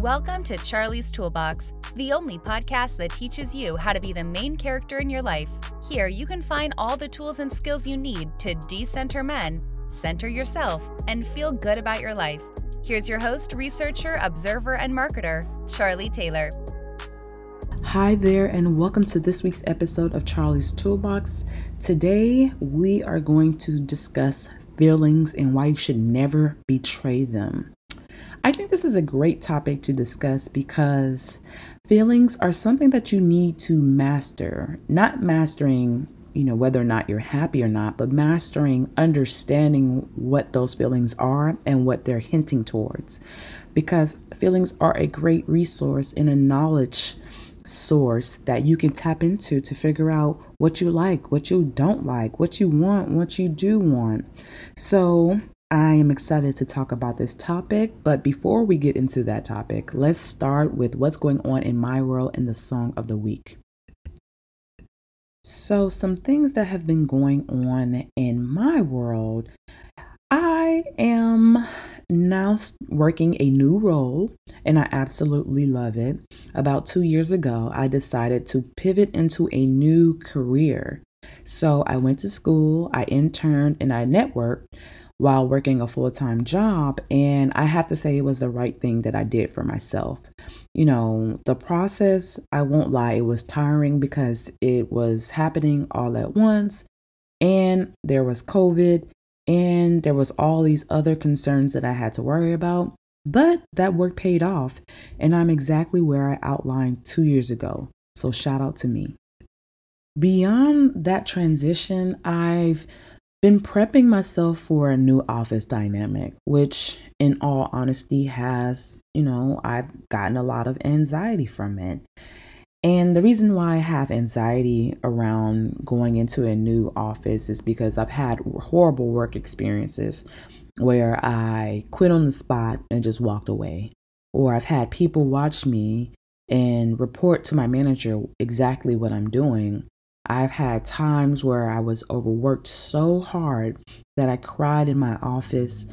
Welcome to Charlie's Toolbox, the only podcast that teaches you how to be the main character in your life. Here, you can find all the tools and skills you need to decenter men, center yourself, and feel good about your life. Here's your host, researcher, observer, and marketer, Charlie Taylor. Hi there, and welcome to this week's episode of Charlie's Toolbox. Today, we are going to discuss feelings and why you should never betray them. I think this is a great topic to discuss because feelings are something that you need to master, not mastering you know whether or not you're happy or not but mastering understanding what those feelings are and what they're hinting towards. Because feelings are a great resource and a knowledge source that you can tap into to figure out what you like what you don't like what you want what you do want. So I am excited to talk about this topic, but before we get into that topic, let's start with what's going on in my world in the song of the week. So, some things that have been going on in my world. I am now working a new role and I absolutely love it. About two years ago, I decided to pivot into a new career. So, I went to school, I interned, and I networked while working a full time job. And I have to say, it was the right thing that I did for myself. You know, the process, I won't lie, it was tiring because it was happening all at once. And there was COVID, and there was all these other concerns that I had to worry about. But that work paid off, and I'm exactly where I outlined two years ago. So, shout out to me. Beyond that transition, I've been prepping myself for a new office dynamic, which, in all honesty, has, you know, I've gotten a lot of anxiety from it. And the reason why I have anxiety around going into a new office is because I've had horrible work experiences where I quit on the spot and just walked away. Or I've had people watch me and report to my manager exactly what I'm doing I've had times where I was overworked so hard that I cried in my office,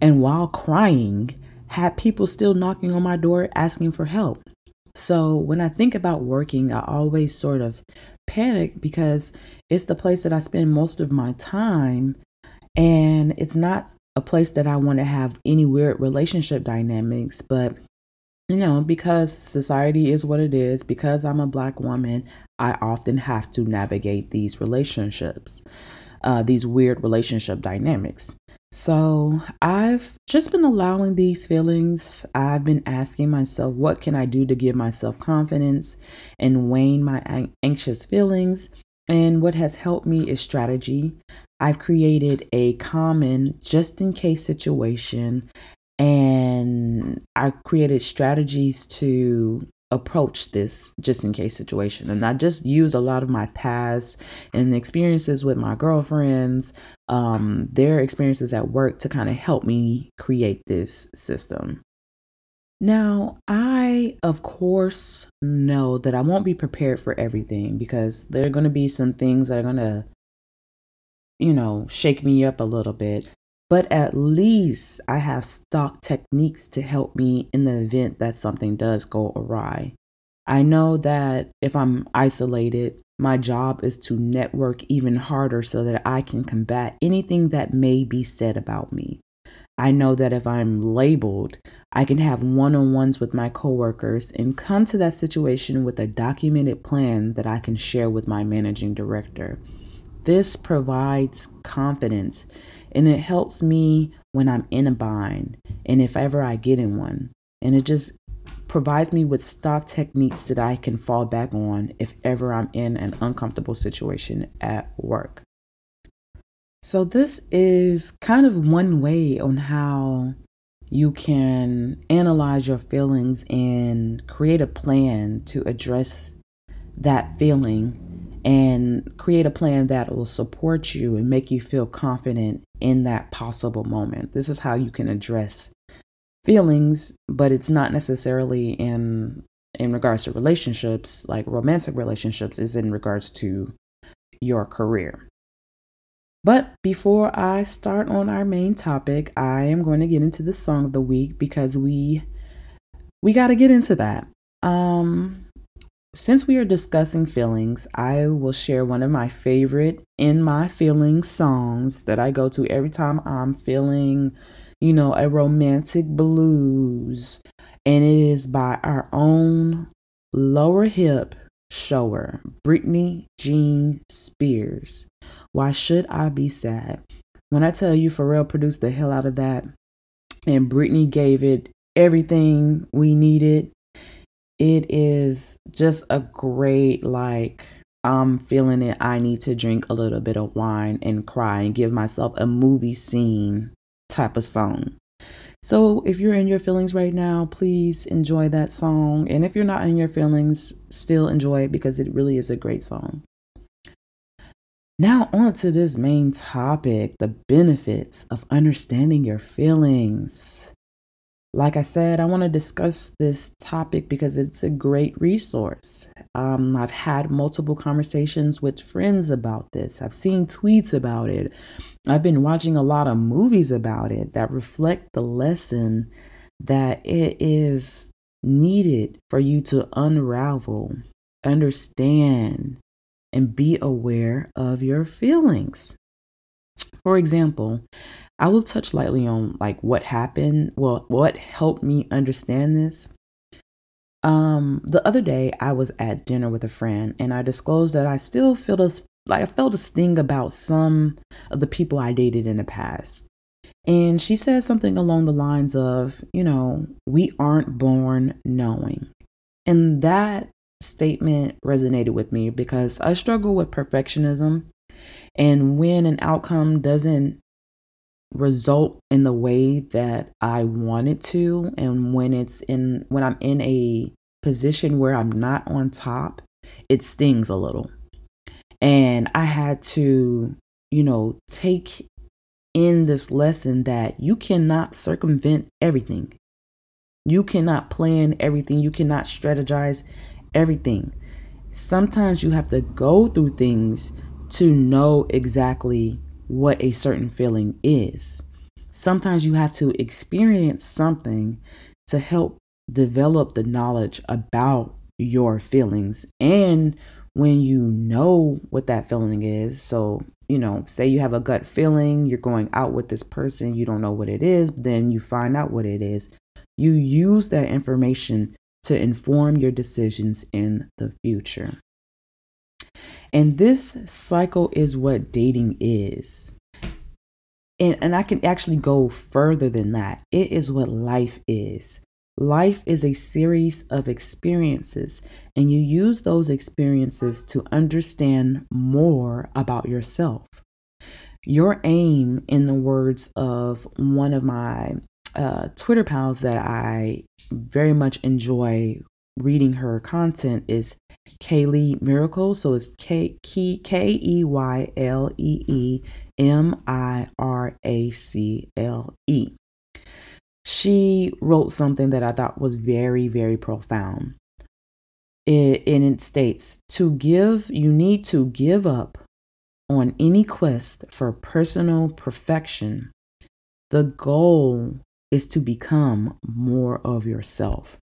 and while crying, had people still knocking on my door asking for help. So when I think about working, I always sort of panic because it's the place that I spend most of my time, and it's not a place that I want to have any weird relationship dynamics, but you know, because society is what it is, because I'm a black woman, I often have to navigate these relationships, uh, these weird relationship dynamics. So I've just been allowing these feelings. I've been asking myself, what can I do to give myself confidence and wane my anxious feelings? And what has helped me is strategy. I've created a common just in case situation and I created strategies to approach this just in case situation. And I just use a lot of my past and experiences with my girlfriends, um, their experiences at work to kind of help me create this system. Now, I, of course, know that I won't be prepared for everything because there are going to be some things that are going to, you know, shake me up a little bit but at least I have stock techniques to help me in the event that something does go awry. I know that if I'm isolated, my job is to network even harder so that I can combat anything that may be said about me. I know that if I'm labeled, I can have one on ones with my coworkers and come to that situation with a documented plan that I can share with my managing director. This provides confidence and it helps me when I'm in a bind and if ever I get in one. And it just provides me with stock techniques that I can fall back on if ever I'm in an uncomfortable situation at work. So, this is kind of one way on how you can analyze your feelings and create a plan to address that feeling and create a plan that will support you and make you feel confident in that possible moment. This is how you can address feelings, but it's not necessarily in in regards to relationships, like romantic relationships is in regards to your career. But before I start on our main topic, I am going to get into the song of the week because we we got to get into that. Um, since we are discussing feelings, I will share one of my favorite in my feelings songs that I go to every time I'm feeling, you know, a romantic blues. And it is by our own lower hip shower, Britney Jean Spears. Why should I be sad? When I tell you Pharrell produced the hell out of that, and Britney gave it everything we needed it is just a great like I'm feeling it. I need to drink a little bit of wine and cry and give myself a movie scene type of song. So, if you're in your feelings right now, please enjoy that song. And if you're not in your feelings, still enjoy it because it really is a great song. Now, on to this main topic the benefits of understanding your feelings. Like I said, I want to discuss this topic because it's a great resource. Um, I've had multiple conversations with friends about this. I've seen tweets about it. I've been watching a lot of movies about it that reflect the lesson that it is needed for you to unravel, understand, and be aware of your feelings. For example, I will touch lightly on like what happened, well, what helped me understand this. Um, the other day I was at dinner with a friend and I disclosed that I still feel like I felt a sting about some of the people I dated in the past. And she said something along the lines of, you know, we aren't born knowing. And that statement resonated with me because I struggle with perfectionism. And when an outcome doesn't result in the way that I want it to and when it's in when I'm in a position where I'm not on top, it stings a little. And I had to, you know, take in this lesson that you cannot circumvent everything. You cannot plan everything. You cannot strategize everything. Sometimes you have to go through things to know exactly what a certain feeling is. Sometimes you have to experience something to help develop the knowledge about your feelings. And when you know what that feeling is, so, you know, say you have a gut feeling, you're going out with this person, you don't know what it is, then you find out what it is. You use that information to inform your decisions in the future. And this cycle is what dating is. And, and I can actually go further than that. It is what life is. Life is a series of experiences, and you use those experiences to understand more about yourself. Your aim, in the words of one of my uh, Twitter pals that I very much enjoy reading her content, is Keylee Miracle. So it's K K E Y L E E M I R A C L E. She wrote something that I thought was very, very profound. It, and it states to give, you need to give up on any quest for personal perfection. The goal is to become more of yourself.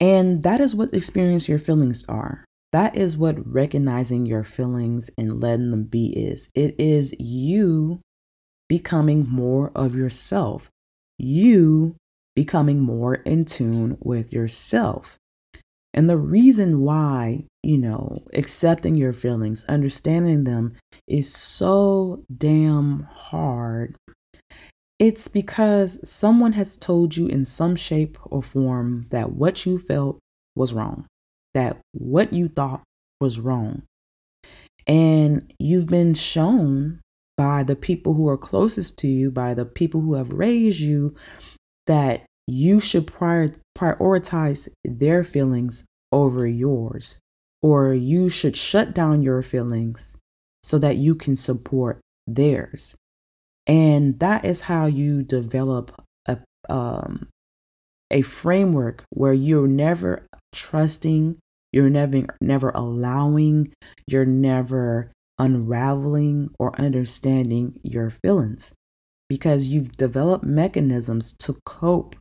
And that is what experience your feelings are. That is what recognizing your feelings and letting them be is. It is you becoming more of yourself, you becoming more in tune with yourself. And the reason why, you know, accepting your feelings, understanding them is so damn hard it's because someone has told you in some shape or form that what you felt was wrong, that what you thought was wrong. And you've been shown by the people who are closest to you, by the people who have raised you, that you should prior- prioritize their feelings over yours, or you should shut down your feelings so that you can support theirs. And that is how you develop a, um, a framework where you're never trusting, you're never, never allowing, you're never unraveling or understanding your feelings because you've developed mechanisms to cope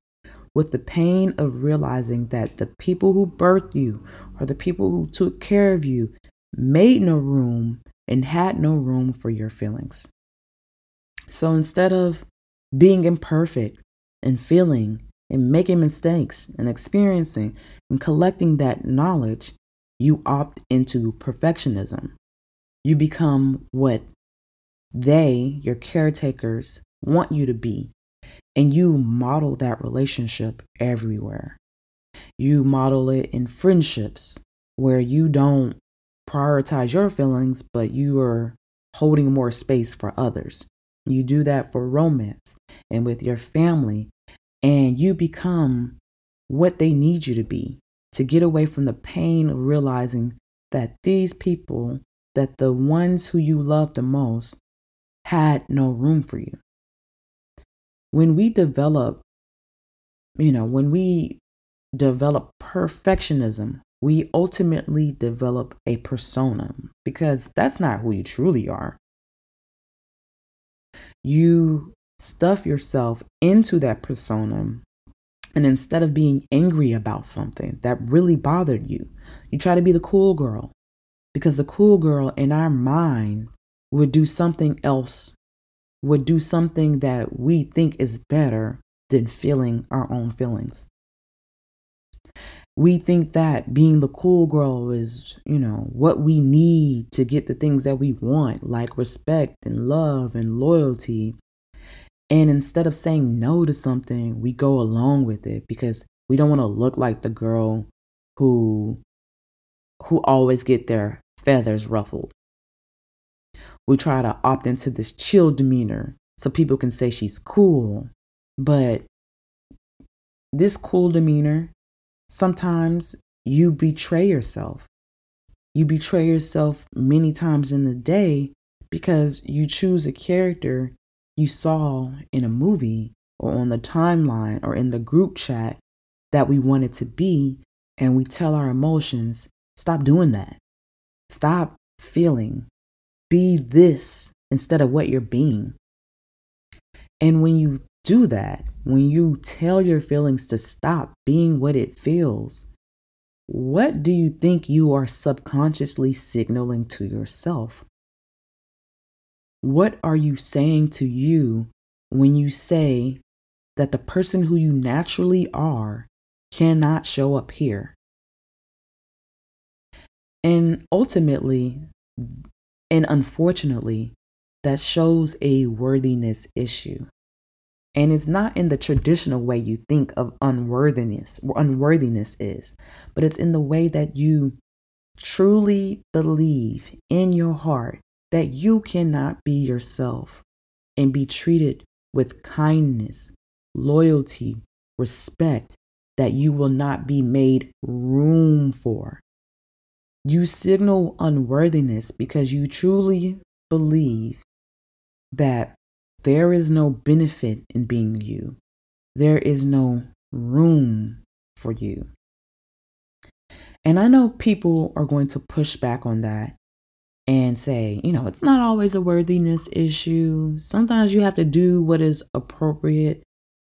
with the pain of realizing that the people who birthed you or the people who took care of you made no room and had no room for your feelings. So instead of being imperfect and feeling and making mistakes and experiencing and collecting that knowledge, you opt into perfectionism. You become what they, your caretakers, want you to be. And you model that relationship everywhere. You model it in friendships where you don't prioritize your feelings, but you are holding more space for others. You do that for romance and with your family, and you become what they need you to be to get away from the pain of realizing that these people, that the ones who you love the most, had no room for you. When we develop, you know, when we develop perfectionism, we ultimately develop a persona because that's not who you truly are. You stuff yourself into that persona and instead of being angry about something that really bothered you, you try to be the cool girl because the cool girl in our mind would do something else, would do something that we think is better than feeling our own feelings. We think that being the cool girl is, you know, what we need to get the things that we want, like respect and love and loyalty and instead of saying no to something, we go along with it because we don't want to look like the girl who who always get their feathers ruffled. We try to opt into this chill demeanor so people can say she's cool, but this cool demeanor sometimes you betray yourself. You betray yourself many times in the day because you choose a character you saw in a movie or on the timeline or in the group chat that we wanted to be, and we tell our emotions, stop doing that. Stop feeling. Be this instead of what you're being. And when you do that, when you tell your feelings to stop being what it feels, what do you think you are subconsciously signaling to yourself? What are you saying to you when you say that the person who you naturally are cannot show up here? And ultimately, and unfortunately, that shows a worthiness issue. And it's not in the traditional way you think of unworthiness or unworthiness is, but it's in the way that you truly believe in your heart that you cannot be yourself and be treated with kindness, loyalty, respect that you will not be made room for. You signal unworthiness because you truly believe that there is no benefit in being you. There is no room for you. And I know people are going to push back on that and say, you know, it's not always a worthiness issue. Sometimes you have to do what is appropriate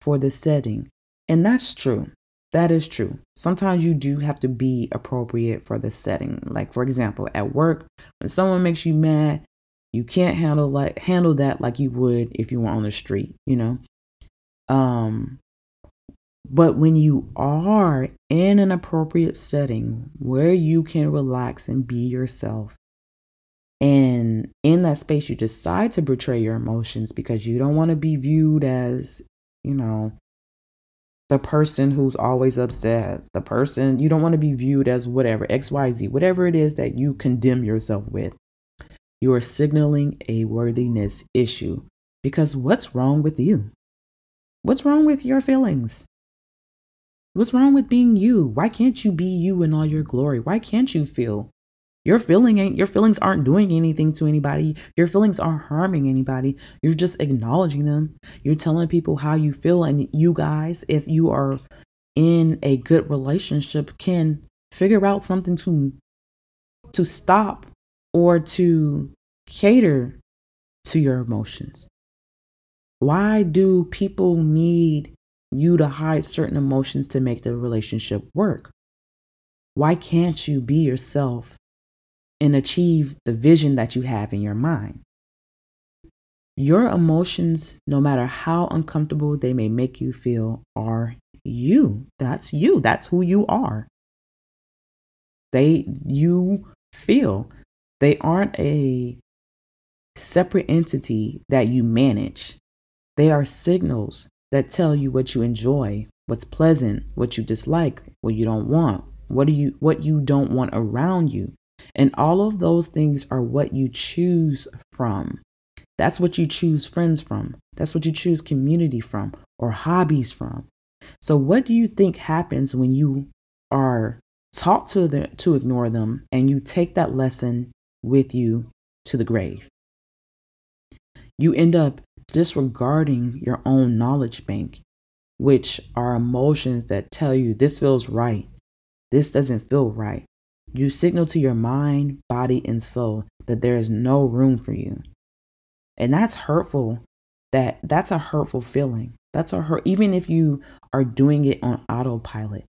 for the setting. And that's true. That is true. Sometimes you do have to be appropriate for the setting. Like for example, at work, when someone makes you mad, you can't handle like handle that like you would if you were on the street, you know? Um but when you are in an appropriate setting where you can relax and be yourself, and in that space, you decide to betray your emotions because you don't want to be viewed as, you know, the person who's always upset, the person, you don't want to be viewed as whatever, XYZ, whatever it is that you condemn yourself with. You are signaling a worthiness issue because what's wrong with you? What's wrong with your feelings? What's wrong with being you? Why can't you be you in all your glory? Why can't you feel your feeling ain't your feelings aren't doing anything to anybody. Your feelings aren't harming anybody. You're just acknowledging them. You're telling people how you feel and you guys if you are in a good relationship can figure out something to to stop or to cater to your emotions. Why do people need you to hide certain emotions to make the relationship work? Why can't you be yourself and achieve the vision that you have in your mind? Your emotions, no matter how uncomfortable they may make you feel, are you. That's you. That's who you are. They, you feel. They aren't a separate entity that you manage. They are signals that tell you what you enjoy, what's pleasant, what you dislike, what you don't want, what do you what you don't want around you. And all of those things are what you choose from. That's what you choose friends from. That's what you choose community from or hobbies from. So what do you think happens when you are taught to the, to ignore them and you take that lesson with you to the grave? You end up disregarding your own knowledge bank, which are emotions that tell you this feels right, this doesn't feel right. You signal to your mind, body, and soul that there is no room for you. And that's hurtful. That that's a hurtful feeling. That's a hurt even if you are doing it on autopilot.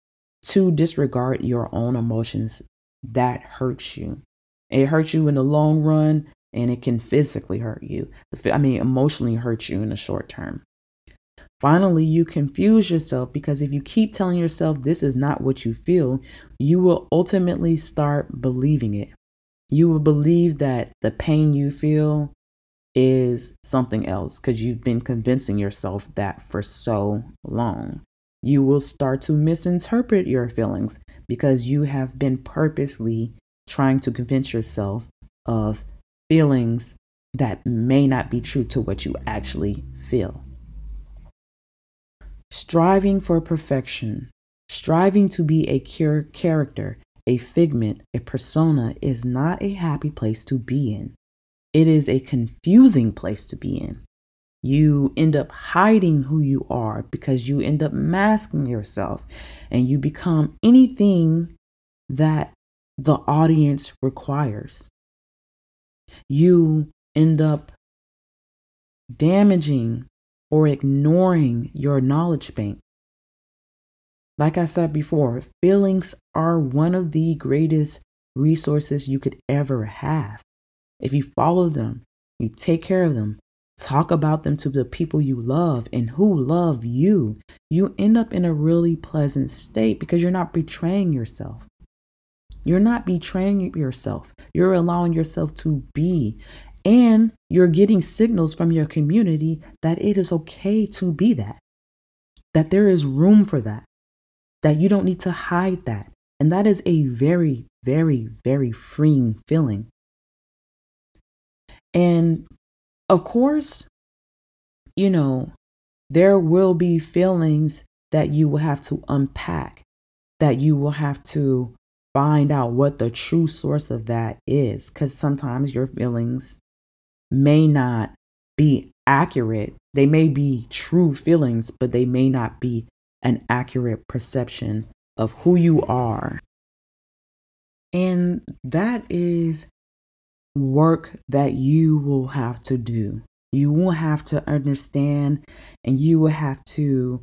To disregard your own emotions, that hurts you. It hurts you in the long run and it can physically hurt you. I mean, emotionally hurt you in the short term. Finally, you confuse yourself because if you keep telling yourself this is not what you feel, you will ultimately start believing it. You will believe that the pain you feel is something else because you've been convincing yourself that for so long. You will start to misinterpret your feelings because you have been purposely trying to convince yourself of feelings that may not be true to what you actually feel. Striving for perfection, striving to be a cure character, a figment, a persona is not a happy place to be in. It is a confusing place to be in. You end up hiding who you are because you end up masking yourself and you become anything that the audience requires you end up damaging or ignoring your knowledge bank. Like I said before, feelings are one of the greatest resources you could ever have. If you follow them, you take care of them, talk about them to the people you love and who love you, you end up in a really pleasant state because you're not betraying yourself. You're not betraying yourself. You're allowing yourself to be. And you're getting signals from your community that it is okay to be that, that there is room for that, that you don't need to hide that. And that is a very, very, very freeing feeling. And of course, you know, there will be feelings that you will have to unpack, that you will have to find out what the true source of that is because sometimes your feelings may not be accurate. They may be true feelings, but they may not be an accurate perception of who you are. And that is work that you will have to do. You will have to understand and you will have to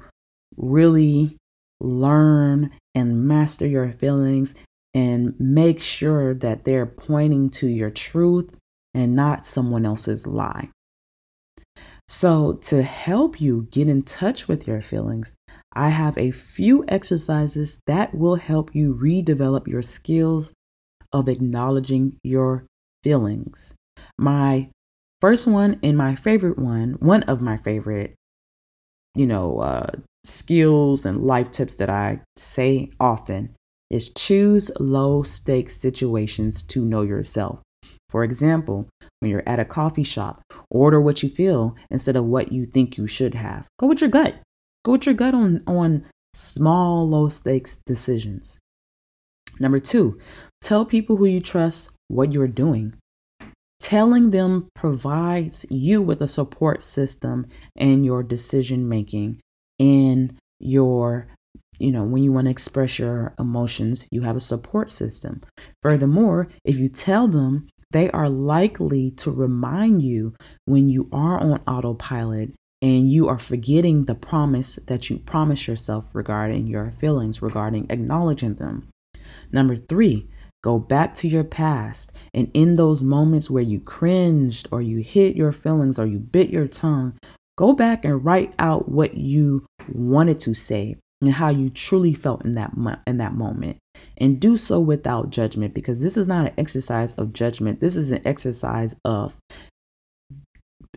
really learn and master your feelings and make sure that they're pointing to your truth and not someone else's lie. So, to help you get in touch with your feelings, I have a few exercises that will help you redevelop your skills of acknowledging your feelings. My first one and my favorite one, one of my favorite, you know, uh, skills and life tips that I say often is choose low stakes situations to know yourself. For example, when you're at a coffee shop, order what you feel instead of what you think you should have. Go with your gut. Go with your gut on, on small, low stakes decisions. Number two, tell people who you trust what you're doing. Telling them provides you with a support system in your decision making, in your you know, when you want to express your emotions, you have a support system. Furthermore, if you tell them, they are likely to remind you when you are on autopilot and you are forgetting the promise that you promise yourself regarding your feelings, regarding acknowledging them. Number three, go back to your past. And in those moments where you cringed or you hit your feelings or you bit your tongue, go back and write out what you wanted to say and how you truly felt in that mo- in that moment. And do so without judgment because this is not an exercise of judgment. This is an exercise of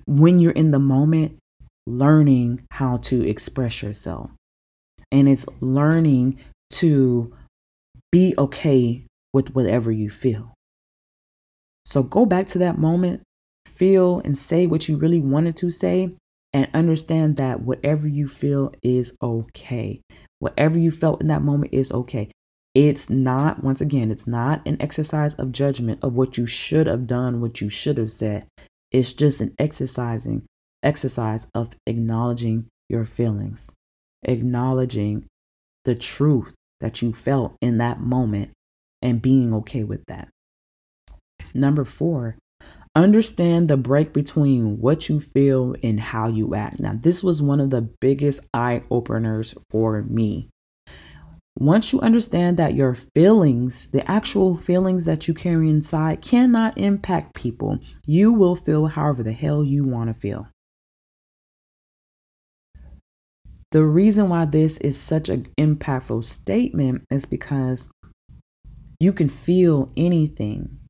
when you're in the moment learning how to express yourself. And it's learning to be okay with whatever you feel. So go back to that moment feel and say what you really wanted to say and understand that whatever you feel is okay. Whatever you felt in that moment is okay. It's not, once again, it's not an exercise of judgment of what you should have done, what you should have said. It's just an exercising exercise of acknowledging your feelings, acknowledging the truth that you felt in that moment and being okay with that. Number four, Understand the break between what you feel and how you act. Now, this was one of the biggest eye openers for me. Once you understand that your feelings, the actual feelings that you carry inside, cannot impact people, you will feel however the hell you want to feel. The reason why this is such an impactful statement is because you can feel anything.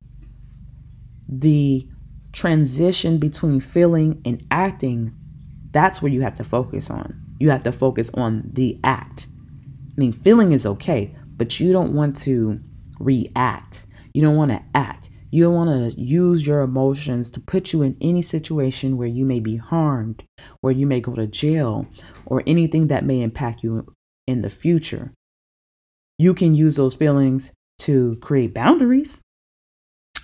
The transition between feeling and acting, that's where you have to focus on. You have to focus on the act. I mean, feeling is okay, but you don't want to react. You don't want to act. You don't want to use your emotions to put you in any situation where you may be harmed, where you may go to jail, or anything that may impact you in the future. You can use those feelings to create boundaries,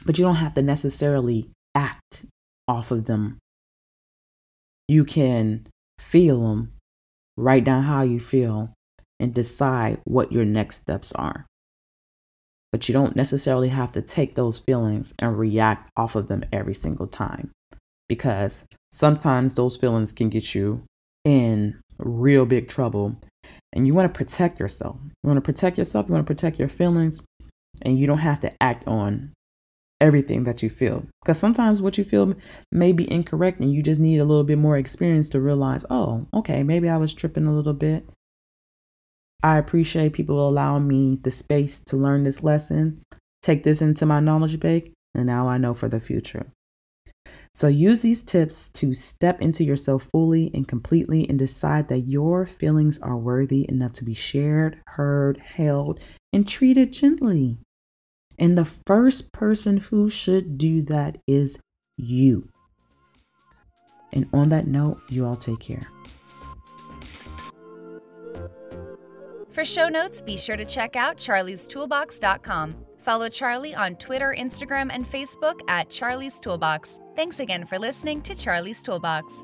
but you don't have to necessarily act off of them. You can feel them, write down how you feel, and decide what your next steps are. But you don't necessarily have to take those feelings and react off of them every single time because sometimes those feelings can get you in real big trouble. And you want to protect yourself. You want to protect yourself, you want to protect your feelings, and you don't have to act on everything that you feel. Because sometimes what you feel may be incorrect and you just need a little bit more experience to realize, oh, okay, maybe I was tripping a little bit. I appreciate people allowing me the space to learn this lesson, take this into my knowledge bank, and now I know for the future. So use these tips to step into yourself fully and completely and decide that your feelings are worthy enough to be shared, heard, held, and treated gently. And the first person who should do that is you. And on that note, you all take care. For show notes, be sure to check out charliestoolbox.com. Follow Charlie on Twitter, Instagram, and Facebook at Charlie's Toolbox. Thanks again for listening to Charlie's Toolbox.